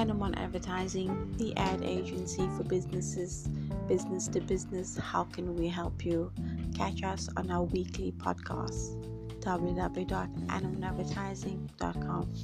Anemone Advertising, the ad agency for businesses, business to business. How can we help you? Catch us on our weekly podcast www.anemoneadvertising.com.